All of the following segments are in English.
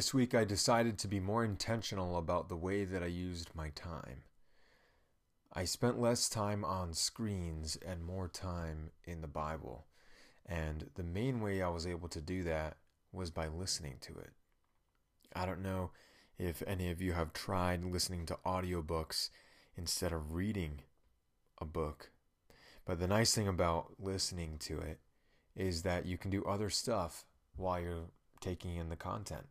This week I decided to be more intentional about the way that I used my time. I spent less time on screens and more time in the Bible. And the main way I was able to do that was by listening to it. I don't know if any of you have tried listening to audiobooks instead of reading a book. But the nice thing about listening to it is that you can do other stuff while you're taking in the content.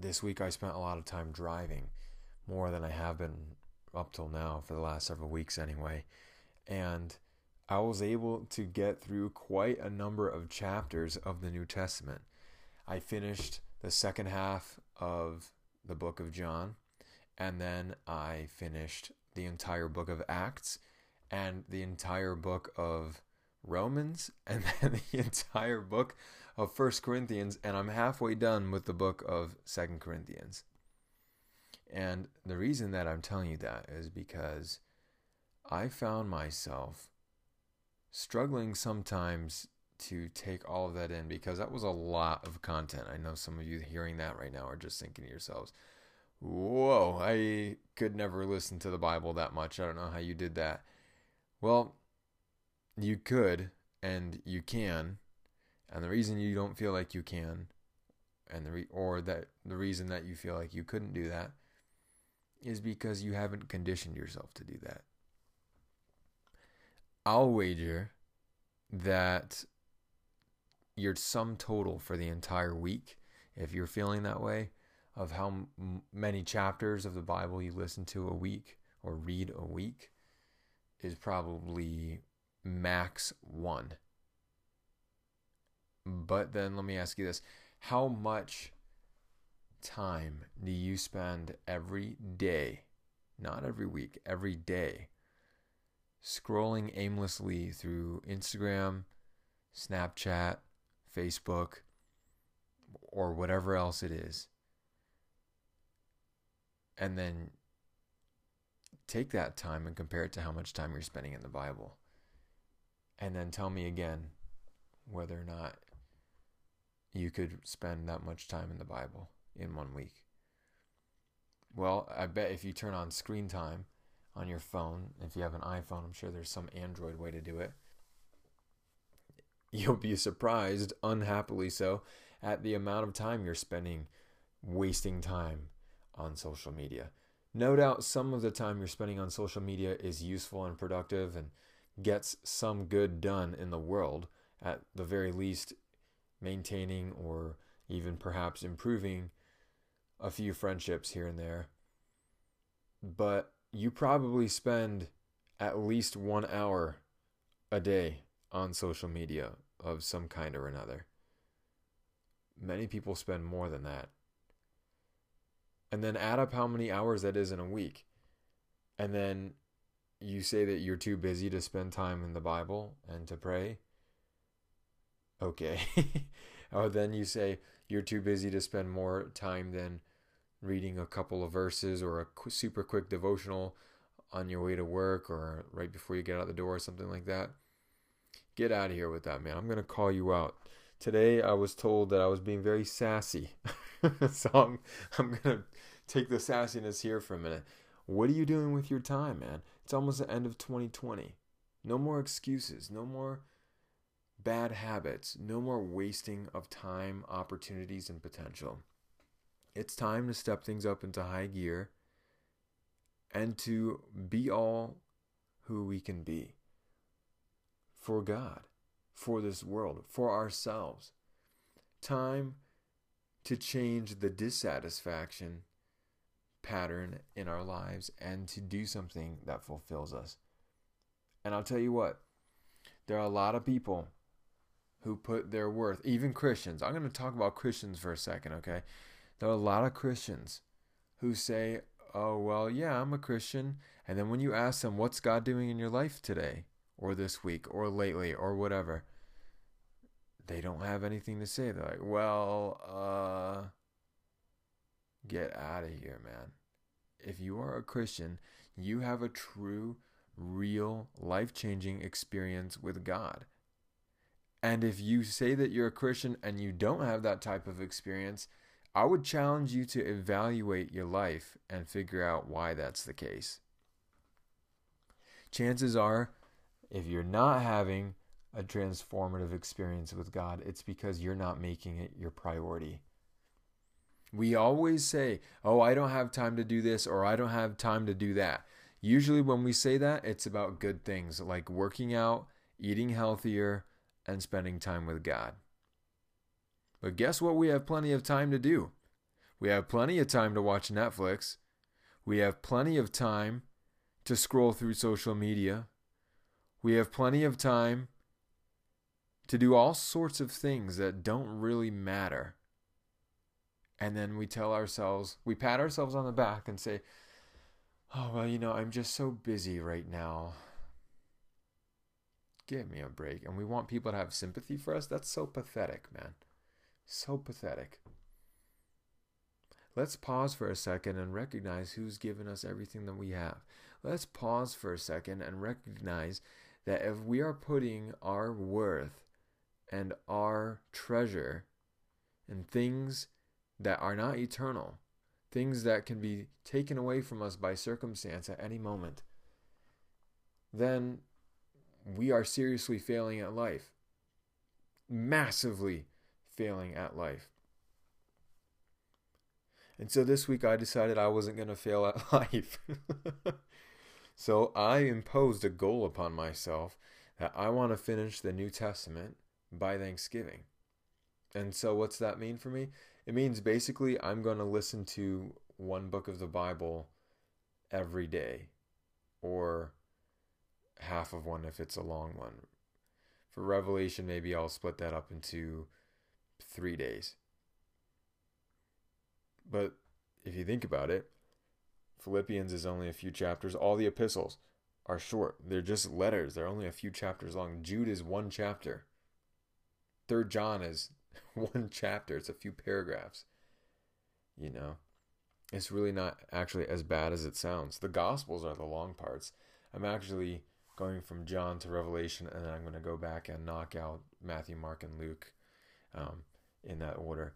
This week I spent a lot of time driving, more than I have been up till now for the last several weeks anyway. And I was able to get through quite a number of chapters of the New Testament. I finished the second half of the book of John, and then I finished the entire book of Acts and the entire book of Romans and then the entire book of First Corinthians and I'm halfway done with the book of Second Corinthians. And the reason that I'm telling you that is because I found myself struggling sometimes to take all of that in because that was a lot of content. I know some of you hearing that right now are just thinking to yourselves, whoa, I could never listen to the Bible that much. I don't know how you did that. Well, you could and you can. And the reason you don't feel like you can and the re- or that the reason that you feel like you couldn't do that is because you haven't conditioned yourself to do that. I'll wager that your sum total for the entire week, if you're feeling that way, of how m- many chapters of the Bible you listen to a week or read a week is probably max one. But then let me ask you this how much time do you spend every day, not every week, every day, scrolling aimlessly through Instagram, Snapchat, Facebook, or whatever else it is? And then take that time and compare it to how much time you're spending in the Bible. And then tell me again whether or not you could spend that much time in the Bible in one week. Well, I bet if you turn on screen time on your phone, if you have an iPhone, I'm sure there's some Android way to do it. You'll be surprised, unhappily so, at the amount of time you're spending wasting time on social media. No doubt some of the time you're spending on social media is useful and productive and gets some good done in the world, at the very least, maintaining or even perhaps improving a few friendships here and there. But you probably spend at least one hour a day on social media of some kind or another. Many people spend more than that. And then add up how many hours that is in a week. And then you say that you're too busy to spend time in the Bible and to pray. Okay. or oh, then you say you're too busy to spend more time than reading a couple of verses or a super quick devotional on your way to work or right before you get out the door or something like that. Get out of here with that, man. I'm going to call you out. Today I was told that I was being very sassy. so I'm, I'm going to take the sassiness here for a minute. What are you doing with your time, man? It's almost the end of 2020. No more excuses. No more bad habits. No more wasting of time, opportunities, and potential. It's time to step things up into high gear and to be all who we can be for God, for this world, for ourselves. Time to change the dissatisfaction pattern in our lives and to do something that fulfills us. And I'll tell you what, there are a lot of people who put their worth, even Christians. I'm going to talk about Christians for a second, okay? There are a lot of Christians who say, oh, well, yeah, I'm a Christian. And then when you ask them, what's God doing in your life today, or this week, or lately, or whatever, they don't have anything to say. They're like, well, uh, get out of here, man. If you are a Christian, you have a true, real, life changing experience with God. And if you say that you're a Christian and you don't have that type of experience, I would challenge you to evaluate your life and figure out why that's the case. Chances are, if you're not having a transformative experience with God, it's because you're not making it your priority. We always say, Oh, I don't have time to do this, or I don't have time to do that. Usually, when we say that, it's about good things like working out, eating healthier, and spending time with God. But guess what? We have plenty of time to do. We have plenty of time to watch Netflix. We have plenty of time to scroll through social media. We have plenty of time to do all sorts of things that don't really matter. And then we tell ourselves, we pat ourselves on the back and say, oh, well, you know, I'm just so busy right now. Give me a break. And we want people to have sympathy for us. That's so pathetic, man. So pathetic. Let's pause for a second and recognize who's given us everything that we have. Let's pause for a second and recognize that if we are putting our worth and our treasure in things that are not eternal, things that can be taken away from us by circumstance at any moment, then we are seriously failing at life. Massively failing at life. And so this week I decided I wasn't going to fail at life. so I imposed a goal upon myself that I want to finish the New Testament by Thanksgiving. And so what's that mean for me? It means basically I'm going to listen to one book of the Bible every day or half of one if it's a long one. For Revelation, maybe I'll split that up into three days. But if you think about it, Philippians is only a few chapters. All the epistles are short. They're just letters. They're only a few chapters long. Jude is one chapter. Third John is one chapter. It's a few paragraphs. You know, it's really not actually as bad as it sounds. The Gospels are the long parts. I'm actually going from John to Revelation, and then I'm going to go back and knock out Matthew, Mark, and Luke um, in that order.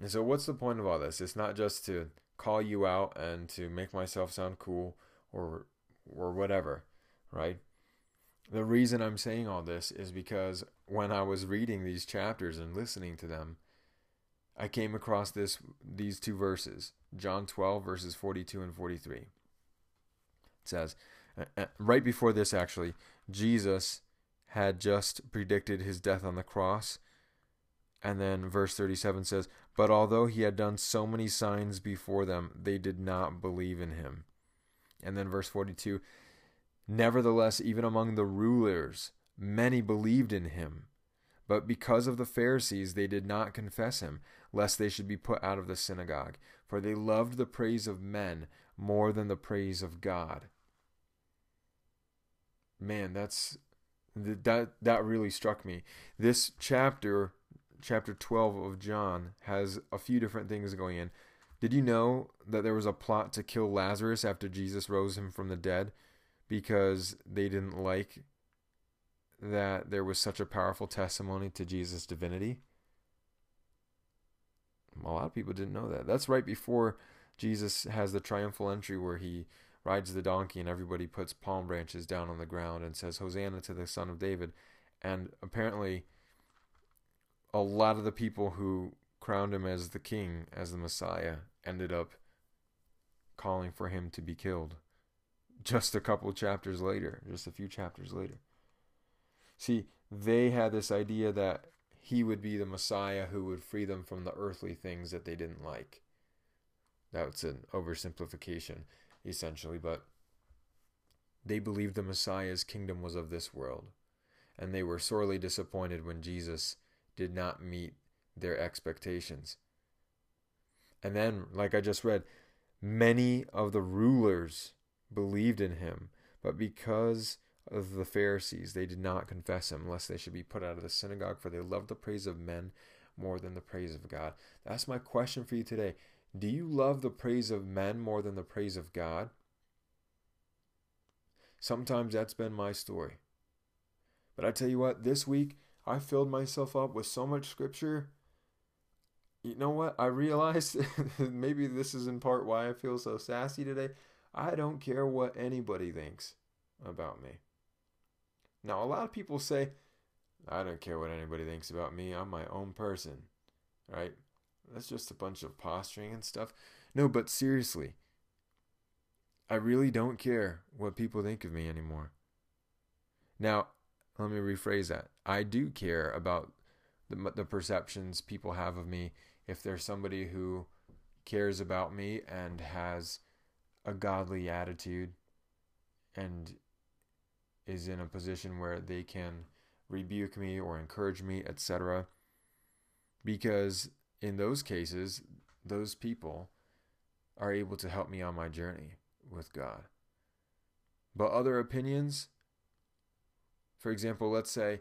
And so, what's the point of all this? It's not just to call you out and to make myself sound cool or or whatever, right? The reason I'm saying all this is because when I was reading these chapters and listening to them, I came across this these two verses, John 12 verses 42 and 43. It says, right before this actually, Jesus had just predicted his death on the cross. And then verse 37 says, But although he had done so many signs before them, they did not believe in him. And then verse 42 Nevertheless, even among the rulers, many believed in him. But because of the Pharisees, they did not confess him, lest they should be put out of the synagogue. For they loved the praise of men more than the praise of God. Man, that's that that really struck me. This chapter, chapter 12 of John, has a few different things going in. Did you know that there was a plot to kill Lazarus after Jesus rose him from the dead because they didn't like that there was such a powerful testimony to Jesus' divinity? A lot of people didn't know that. That's right before Jesus has the triumphal entry where he rides the donkey and everybody puts palm branches down on the ground and says, Hosanna to the Son of David. And apparently, a lot of the people who crowned him as the king, as the Messiah, ended up calling for him to be killed just a couple chapters later, just a few chapters later. See, they had this idea that he would be the Messiah who would free them from the earthly things that they didn't like. That's an oversimplification, essentially, but they believed the Messiah's kingdom was of this world, and they were sorely disappointed when Jesus did not meet their expectations. And then, like I just read, many of the rulers believed in him, but because of the Pharisees, they did not confess him, lest they should be put out of the synagogue, for they loved the praise of men more than the praise of God. That's my question for you today. Do you love the praise of men more than the praise of God? Sometimes that's been my story. But I tell you what, this week I filled myself up with so much scripture. you know what? I realized maybe this is in part why I feel so sassy today. I don't care what anybody thinks about me. Now, a lot of people say, I don't care what anybody thinks about me. I'm my own person. Right? That's just a bunch of posturing and stuff. No, but seriously, I really don't care what people think of me anymore. Now, let me rephrase that. I do care about the, the perceptions people have of me. If there's somebody who cares about me and has a godly attitude and is in a position where they can rebuke me or encourage me, etc. Because in those cases, those people are able to help me on my journey with God. But other opinions, for example, let's say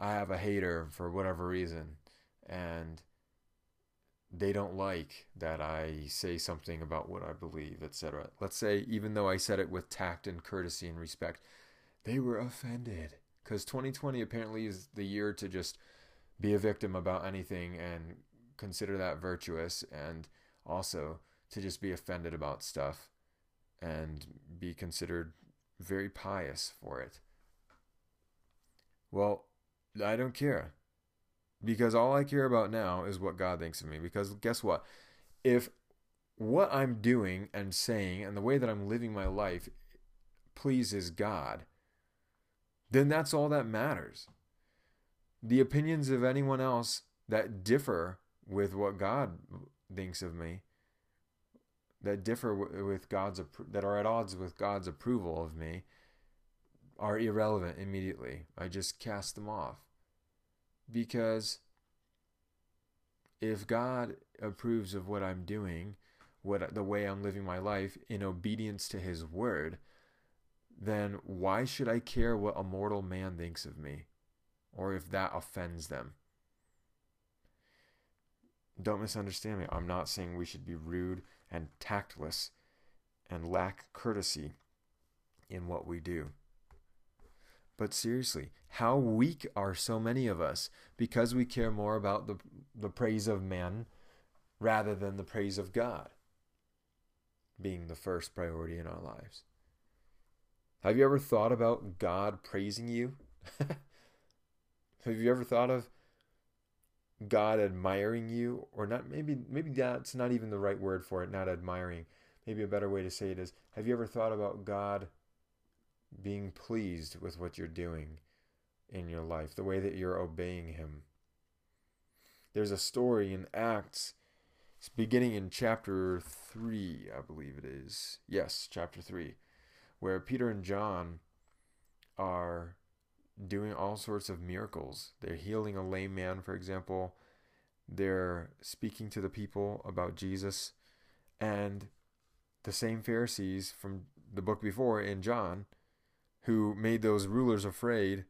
I have a hater for whatever reason and they don't like that I say something about what I believe, etc. Let's say, even though I said it with tact and courtesy and respect, they were offended. Because 2020 apparently is the year to just be a victim about anything and consider that virtuous, and also to just be offended about stuff and be considered very pious for it. Well, I don't care. Because all I care about now is what God thinks of me. Because guess what? If what I'm doing and saying and the way that I'm living my life pleases God, then that's all that matters. The opinions of anyone else that differ with what God thinks of me, that differ with God's that are at odds with God's approval of me, are irrelevant immediately. I just cast them off. Because if God approves of what I'm doing, what the way I'm living my life in obedience to his word, then why should I care what a mortal man thinks of me or if that offends them? Don't misunderstand me. I'm not saying we should be rude and tactless and lack courtesy in what we do. But seriously, how weak are so many of us because we care more about the, the praise of men rather than the praise of God being the first priority in our lives? Have you ever thought about God praising you? Have you ever thought of God admiring you or not maybe maybe that's not even the right word for it, not admiring. Maybe a better way to say it is have you ever thought about God being pleased with what you're doing in your life, the way that you're obeying him? There's a story in Acts it's beginning in chapter 3, I believe it is. Yes, chapter 3 where Peter and John are doing all sorts of miracles. They're healing a lame man, for example. They're speaking to the people about Jesus. And the same Pharisees from the book before in John, who made those rulers afraid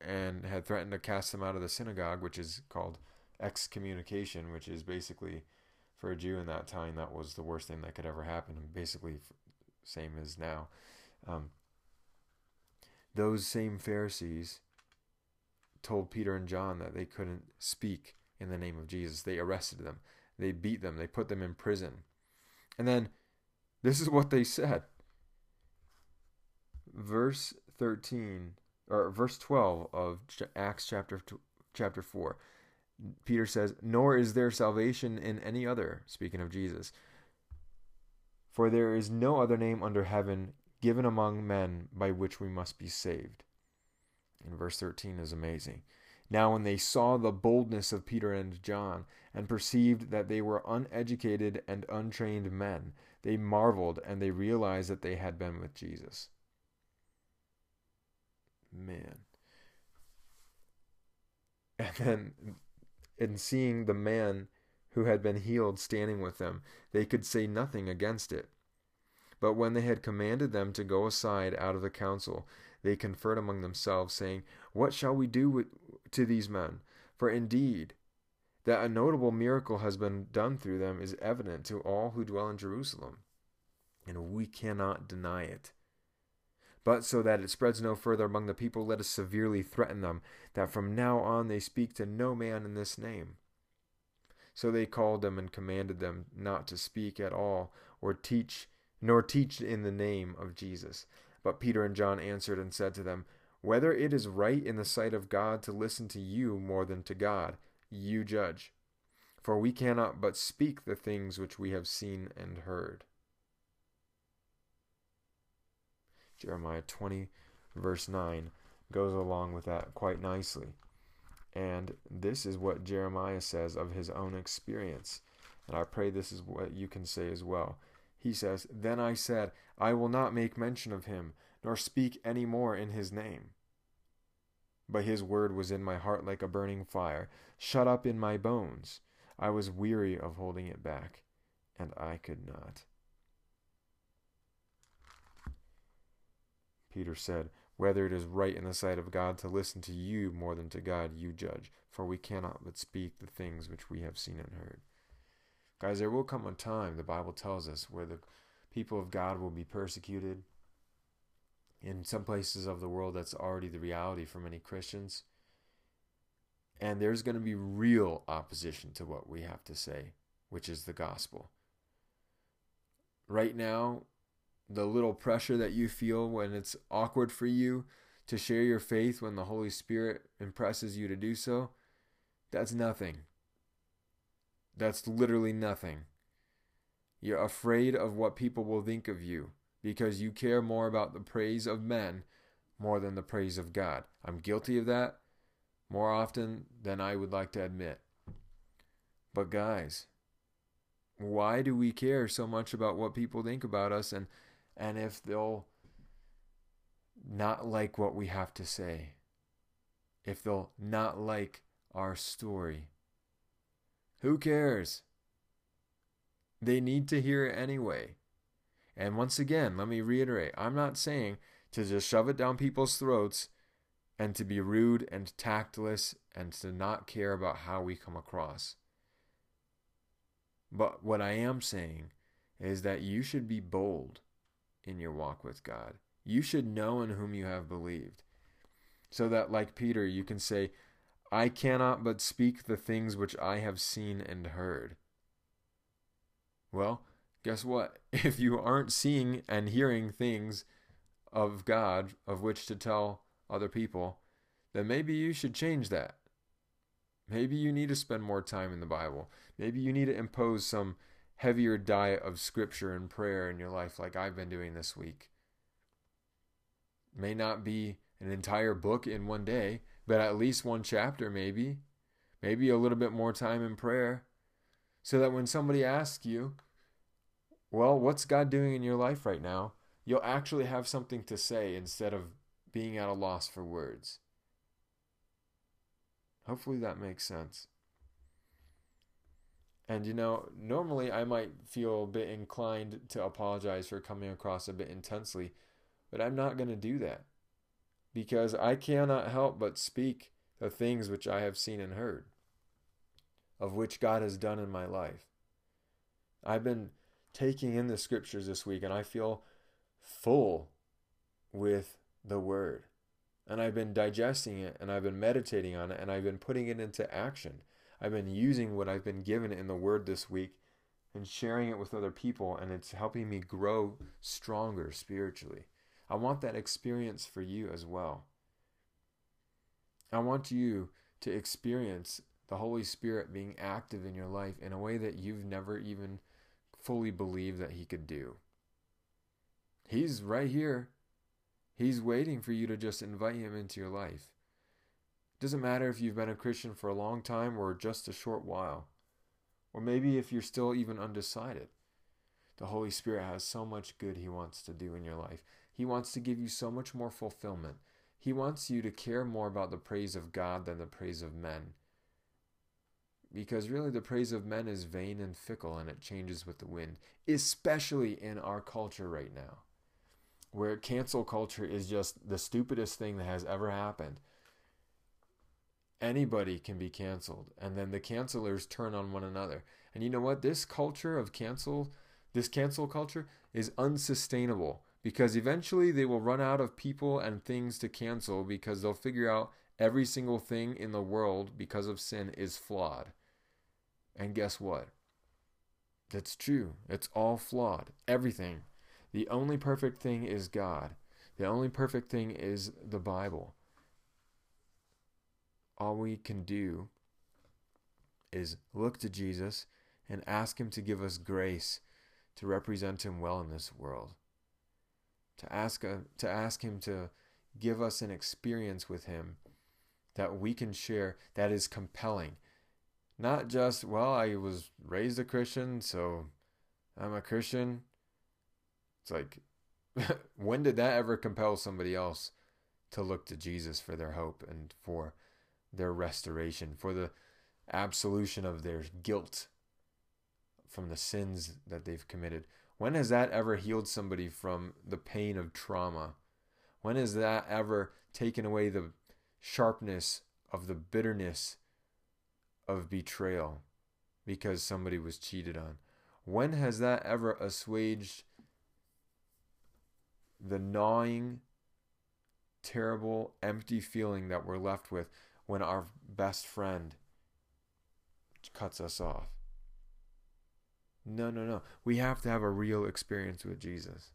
and had threatened to cast them out of the synagogue, which is called excommunication, which is basically for a Jew in that time, that was the worst thing that could ever happen. And basically, same as now. Um, those same Pharisees told Peter and John that they couldn't speak in the name of Jesus. They arrested them, they beat them, they put them in prison. And then this is what they said. Verse 13 or verse 12 of Acts chapter chapter 4. Peter says, "Nor is there salvation in any other," speaking of Jesus. For there is no other name under heaven given among men by which we must be saved. And verse 13 is amazing. Now, when they saw the boldness of Peter and John, and perceived that they were uneducated and untrained men, they marveled and they realized that they had been with Jesus. Man. And then, in seeing the man who had been healed standing with them, they could say nothing against it. But when they had commanded them to go aside out of the council, they conferred among themselves, saying, What shall we do with, to these men? For indeed, that a notable miracle has been done through them is evident to all who dwell in Jerusalem, and we cannot deny it. But so that it spreads no further among the people, let us severely threaten them, that from now on they speak to no man in this name. So they called them and commanded them not to speak at all or teach, nor teach in the name of Jesus. But Peter and John answered and said to them, Whether it is right in the sight of God to listen to you more than to God, you judge. For we cannot but speak the things which we have seen and heard. Jeremiah 20, verse 9, goes along with that quite nicely. And this is what Jeremiah says of his own experience. And I pray this is what you can say as well. He says, Then I said, I will not make mention of him, nor speak any more in his name. But his word was in my heart like a burning fire, shut up in my bones. I was weary of holding it back, and I could not. Peter said, whether it is right in the sight of God to listen to you more than to God, you judge, for we cannot but speak the things which we have seen and heard. Guys, there will come a time, the Bible tells us, where the people of God will be persecuted. In some places of the world, that's already the reality for many Christians. And there's going to be real opposition to what we have to say, which is the gospel. Right now, the little pressure that you feel when it's awkward for you to share your faith when the Holy Spirit impresses you to do so, that's nothing. That's literally nothing. You're afraid of what people will think of you because you care more about the praise of men more than the praise of God. I'm guilty of that more often than I would like to admit. But, guys, why do we care so much about what people think about us and and if they'll not like what we have to say, if they'll not like our story. Who cares? They need to hear it anyway. And once again, let me reiterate I'm not saying to just shove it down people's throats and to be rude and tactless and to not care about how we come across. But what I am saying is that you should be bold in your walk with God. You should know in whom you have believed. So that, like Peter, you can say, I cannot but speak the things which I have seen and heard. Well, guess what? If you aren't seeing and hearing things of God of which to tell other people, then maybe you should change that. Maybe you need to spend more time in the Bible. Maybe you need to impose some heavier diet of scripture and prayer in your life, like I've been doing this week. May not be an entire book in one day, but at least one chapter, maybe. Maybe a little bit more time in prayer. So that when somebody asks you, well, what's God doing in your life right now? You'll actually have something to say instead of being at a loss for words. Hopefully that makes sense. And you know, normally I might feel a bit inclined to apologize for coming across a bit intensely, but I'm not going to do that because I cannot help but speak the things which I have seen and heard, of which God has done in my life. I've been taking in the scriptures this week and I feel full with the word. And I've been digesting it and I've been meditating on it and I've been putting it into action. I've been using what I've been given in the Word this week and sharing it with other people, and it's helping me grow stronger spiritually. I want that experience for you as well. I want you to experience the Holy Spirit being active in your life in a way that you've never even fully believed that He could do. He's right here. He's waiting for you to just invite Him into your life. Doesn't matter if you've been a Christian for a long time or just a short while, or maybe if you're still even undecided. The Holy Spirit has so much good He wants to do in your life. He wants to give you so much more fulfillment. He wants you to care more about the praise of God than the praise of men. Because really, the praise of men is vain and fickle and it changes with the wind, especially in our culture right now, where cancel culture is just the stupidest thing that has ever happened anybody can be canceled and then the cancelers turn on one another and you know what this culture of cancel this cancel culture is unsustainable because eventually they will run out of people and things to cancel because they'll figure out every single thing in the world because of sin is flawed And guess what? That's true. It's all flawed. Everything. The only perfect thing is God. The only perfect thing is the Bible. All we can do is look to Jesus and ask Him to give us grace to represent Him well in this world. To ask, uh, to ask Him to give us an experience with Him that we can share that is compelling. Not just, well, I was raised a Christian, so I'm a Christian. It's like, when did that ever compel somebody else to look to Jesus for their hope and for their restoration, for the absolution of their guilt from the sins that they've committed? When has that ever healed somebody from the pain of trauma? When has that ever taken away the sharpness of the bitterness of betrayal because somebody was cheated on? When has that ever assuaged the gnawing, terrible, empty feeling that we're left with when our best friend cuts us off? No, no, no. We have to have a real experience with Jesus.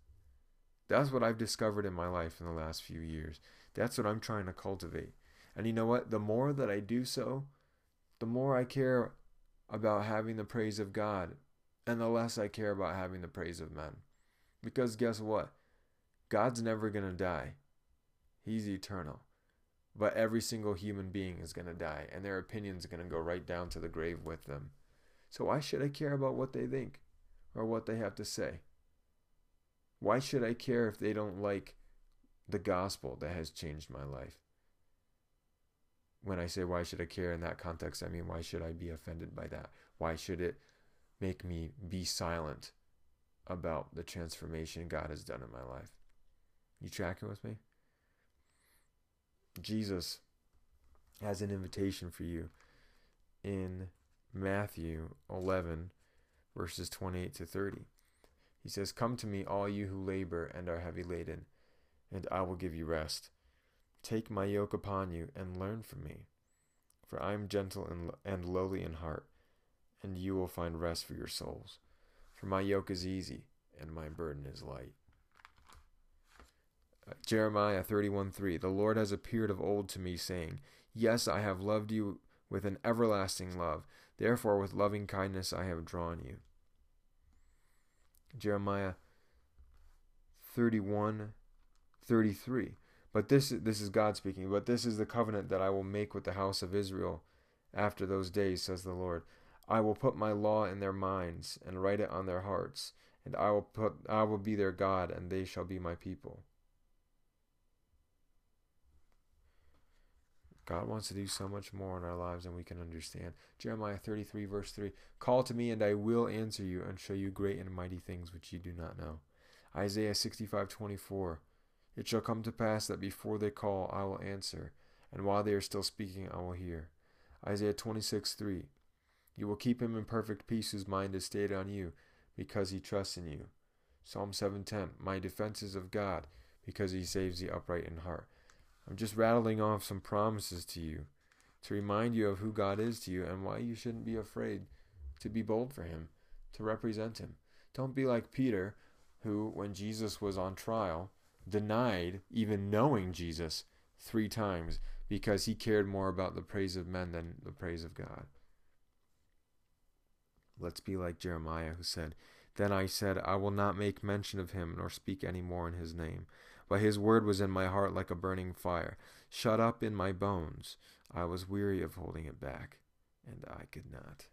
That's what I've discovered in my life in the last few years. That's what I'm trying to cultivate. And you know what? The more that I do so, the more I care about having the praise of God, and the less I care about having the praise of men. Because guess what? God's never going to die, He's eternal. But every single human being is going to die, and their opinions are going to go right down to the grave with them. So why should I care about what they think or what they have to say? Why should I care if they don't like the gospel that has changed my life? When I say why should I care in that context, I mean why should I be offended by that? Why should it make me be silent about the transformation God has done in my life? You tracking with me? Jesus has an invitation for you in Matthew 11, verses 28 to 30. He says, Come to me, all you who labor and are heavy laden, and I will give you rest. Take my yoke upon you and learn from me, for I am gentle and, and lowly in heart, and you will find rest for your souls. For my yoke is easy and my burden is light. Uh, Jeremiah 31 3 The Lord has appeared of old to me, saying, Yes, I have loved you with an everlasting love. Therefore, with loving kindness I have drawn you. Jeremiah 31 33. But this this is God speaking, but this is the covenant that I will make with the house of Israel after those days, says the Lord. I will put my law in their minds and write it on their hearts, and I will put I will be their God and they shall be my people. God wants to do so much more in our lives than we can understand. Jeremiah 33, verse 3 Call to me, and I will answer you and show you great and mighty things which you do not know. Isaiah 65, 24 It shall come to pass that before they call, I will answer, and while they are still speaking, I will hear. Isaiah 26, 3 You will keep him in perfect peace whose mind is stayed on you, because he trusts in you. Psalm 7:10 My defense is of God, because he saves the upright in heart. I'm just rattling off some promises to you to remind you of who God is to you and why you shouldn't be afraid to be bold for Him, to represent Him. Don't be like Peter, who, when Jesus was on trial, denied even knowing Jesus three times because he cared more about the praise of men than the praise of God. Let's be like Jeremiah, who said, Then I said, I will not make mention of him, nor speak any more in his name. But his word was in my heart like a burning fire, shut up in my bones. I was weary of holding it back, and I could not.